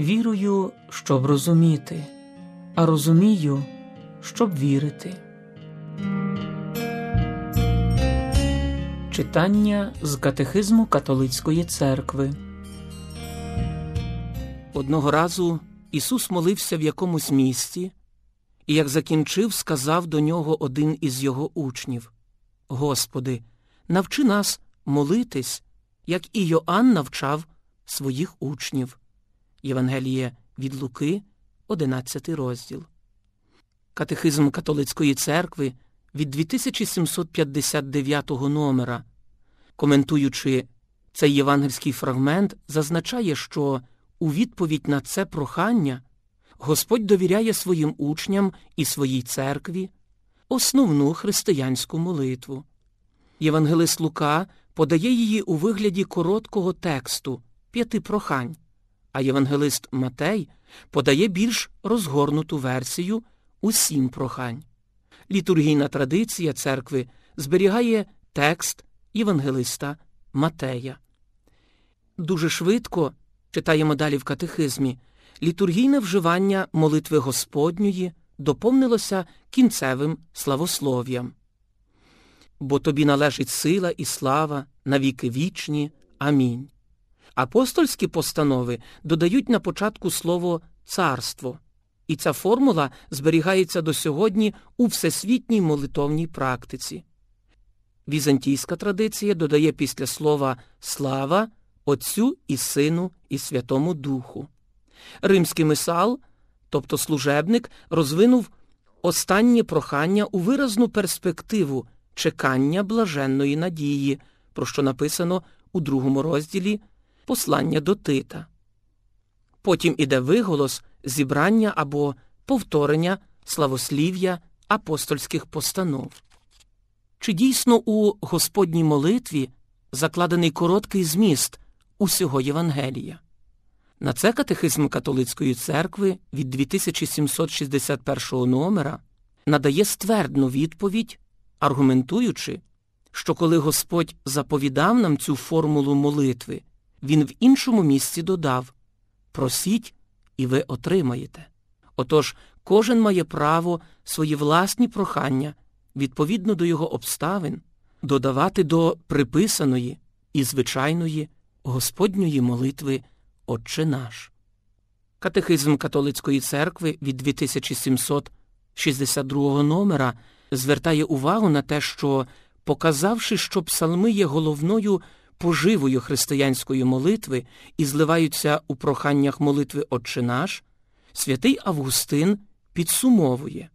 Вірую, щоб розуміти, а розумію, щоб вірити. Читання з катехизму католицької церкви. Одного разу Ісус молився в якомусь місті, і, як закінчив, сказав до нього один із його учнів Господи, навчи нас молитись, як і Йоанн навчав своїх учнів. Євангеліє від Луки, 11 розділ. Катехизм католицької церкви від 2759 номера, коментуючи цей євангельський фрагмент, зазначає, що у відповідь на це прохання Господь довіряє своїм учням і своїй церкві основну християнську молитву. Євангелист Лука подає її у вигляді короткого тексту п'яти прохань, а євангелист Матей подає більш розгорнуту версію у сім прохань. Літургійна традиція церкви зберігає текст євангелиста Матея. Дуже швидко читаємо далі в катехизмі, літургійне вживання молитви Господньої доповнилося кінцевим славослов'ям. Бо тобі належить сила і слава на віки вічні. Амінь. Апостольські постанови додають на початку слово царство, і ця формула зберігається до сьогодні у всесвітній молитовній практиці. Візантійська традиція додає після слова слава Отцю і Сину і Святому Духу. Римський мисал, тобто служебник, розвинув останнє прохання у виразну перспективу чекання блаженної надії, про що написано у другому розділі послання до Тита. Потім іде виголос зібрання або повторення славослів'я апостольських постанов. Чи дійсно у Господній молитві закладений короткий зміст усього Євангелія? На це катехизм католицької церкви від 2761 номера надає ствердну відповідь, аргументуючи, що коли Господь заповідав нам цю формулу молитви, Він в іншому місці додав Просіть, і ви отримаєте. Отож, кожен має право свої власні прохання відповідно до його обставин додавати до приписаної і звичайної Господньої молитви Отче наш. Катехизм католицької церкви від 2762 номера звертає увагу на те, що, показавши, що псалми є головною поживою християнської молитви і зливаються у проханнях молитви Отче наш, святий Августин підсумовує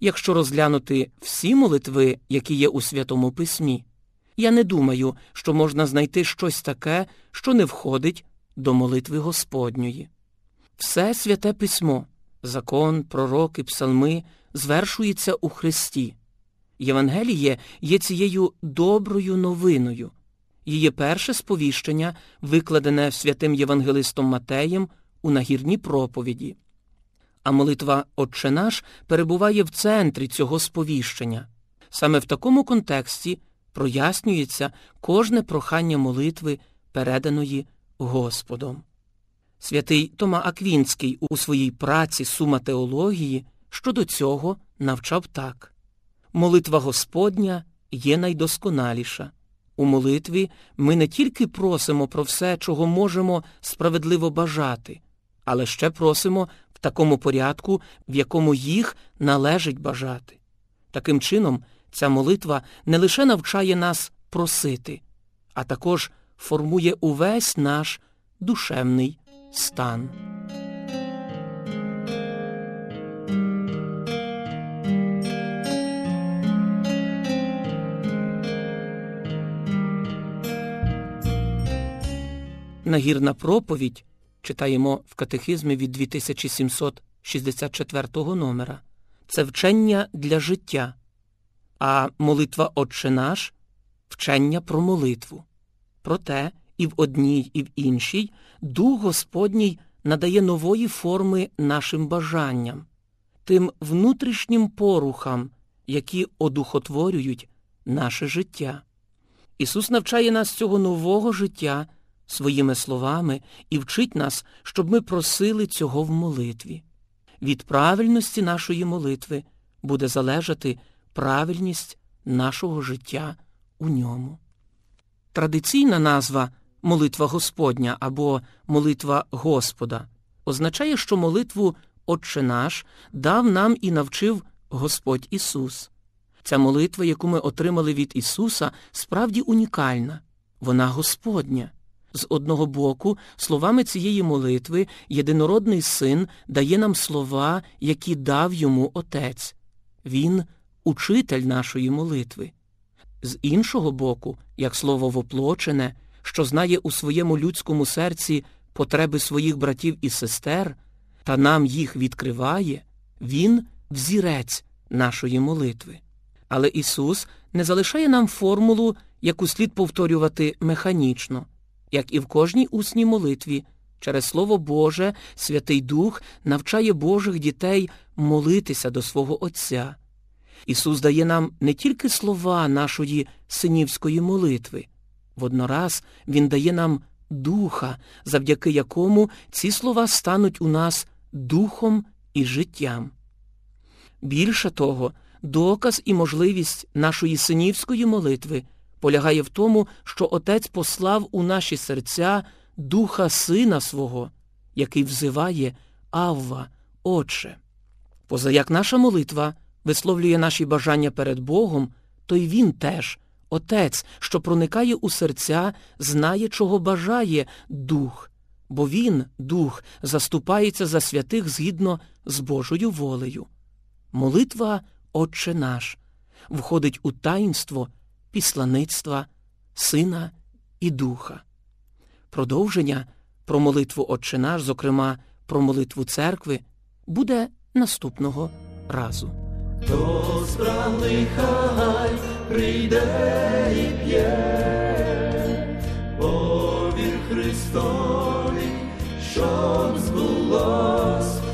якщо розглянути всі молитви, які є у Святому Письмі, я не думаю, що можна знайти щось таке, що не входить до молитви Господньої. Все святе письмо, закон, пророки, псалми звершується у Христі. Євангеліє є цією доброю новиною. Її перше сповіщення викладене святим Євангелистом Матеєм у нагірній проповіді. А молитва Отче наш перебуває в центрі цього сповіщення. Саме в такому контексті прояснюється кожне прохання молитви, переданої Господом. Святий Тома Аквінський у своїй праці Сума теології щодо цього навчав так молитва Господня є найдосконаліша. У молитві ми не тільки просимо про все, чого можемо справедливо бажати, але ще просимо в такому порядку, в якому їх належить бажати. Таким чином, ця молитва не лише навчає нас просити, а також формує увесь наш душевний стан. Нагірна проповідь читаємо в катехизмі від 2764 номера. Це вчення для життя, а молитва Отче наш вчення про молитву. Проте і в одній, і в іншій Дух Господній надає нової форми нашим бажанням, тим внутрішнім порухам, які одухотворюють наше життя. Ісус навчає нас цього нового життя своїми словами і вчить нас, щоб ми просили цього в молитві. Від правильності нашої молитви буде залежати правильність нашого життя у ньому. Традиційна назва молитва Господня або молитва Господа означає, що молитву Отче наш дав нам і навчив Господь Ісус. Ця молитва, яку ми отримали від Ісуса, справді унікальна, вона Господня. З одного боку, словами цієї молитви єдинородний син дає нам слова, які дав йому Отець. Він учитель нашої молитви. З іншого боку, як слово воплочене, що знає у своєму людському серці потреби своїх братів і сестер, та нам їх відкриває, Він взірець нашої молитви. Але Ісус не залишає нам формулу, яку слід повторювати механічно, як і в кожній усній молитві. Через Слово Боже Святий Дух навчає Божих дітей молитися до свого Отця. Ісус дає нам не тільки слова нашої синівської молитви, воднораз Він дає нам духа, завдяки якому ці слова стануть у нас духом і життям. Більше того, доказ і можливість нашої синівської молитви полягає в тому, що Отець послав у наші серця духа Сина свого, який взиває Авва, Отче. Позаяк наша молитва висловлює наші бажання перед Богом, то й Він теж, Отець, що проникає у серця, знає, чого бажає Дух, бо Він, Дух, заступається за святих згідно з Божою волею. Молитва Отче наш входить у таїнство післаництва, Сина і Духа. Продовження про молитву Отче наш, зокрема про молитву церкви, буде наступного разу. Хто справний хай прийде і п'є, повір Христові, щоб збулось